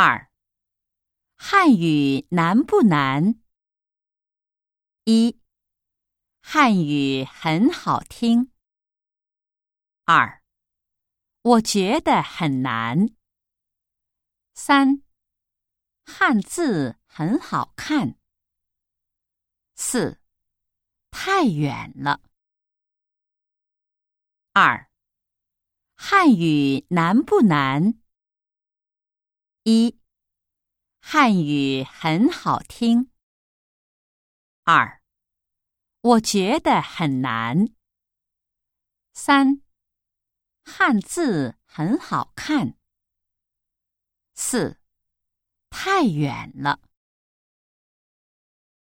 二，汉语难不难？一，汉语很好听。二，我觉得很难。三，汉字很好看。四，太远了。二，汉语难不难？一，汉语很好听。二，我觉得很难。三，汉字很好看。四，太远了。